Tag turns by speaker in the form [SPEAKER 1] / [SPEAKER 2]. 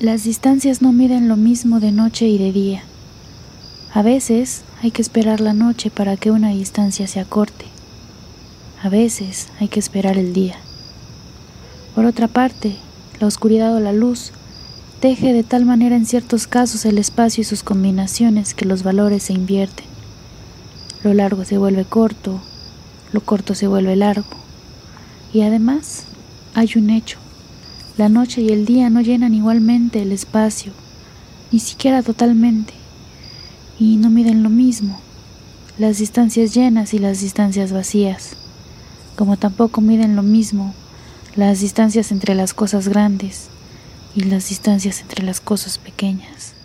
[SPEAKER 1] Las distancias no miden lo mismo de noche y de día. A veces hay que esperar la noche para que una distancia se acorte. A veces hay que esperar el día. Por otra parte, la oscuridad o la luz teje de tal manera en ciertos casos el espacio y sus combinaciones que los valores se invierten. Lo largo se vuelve corto, lo corto se vuelve largo. Y además hay un hecho. La noche y el día no llenan igualmente el espacio, ni siquiera totalmente, y no miden lo mismo, las distancias llenas y las distancias vacías, como tampoco miden lo mismo las distancias entre las cosas grandes y las distancias entre las cosas pequeñas.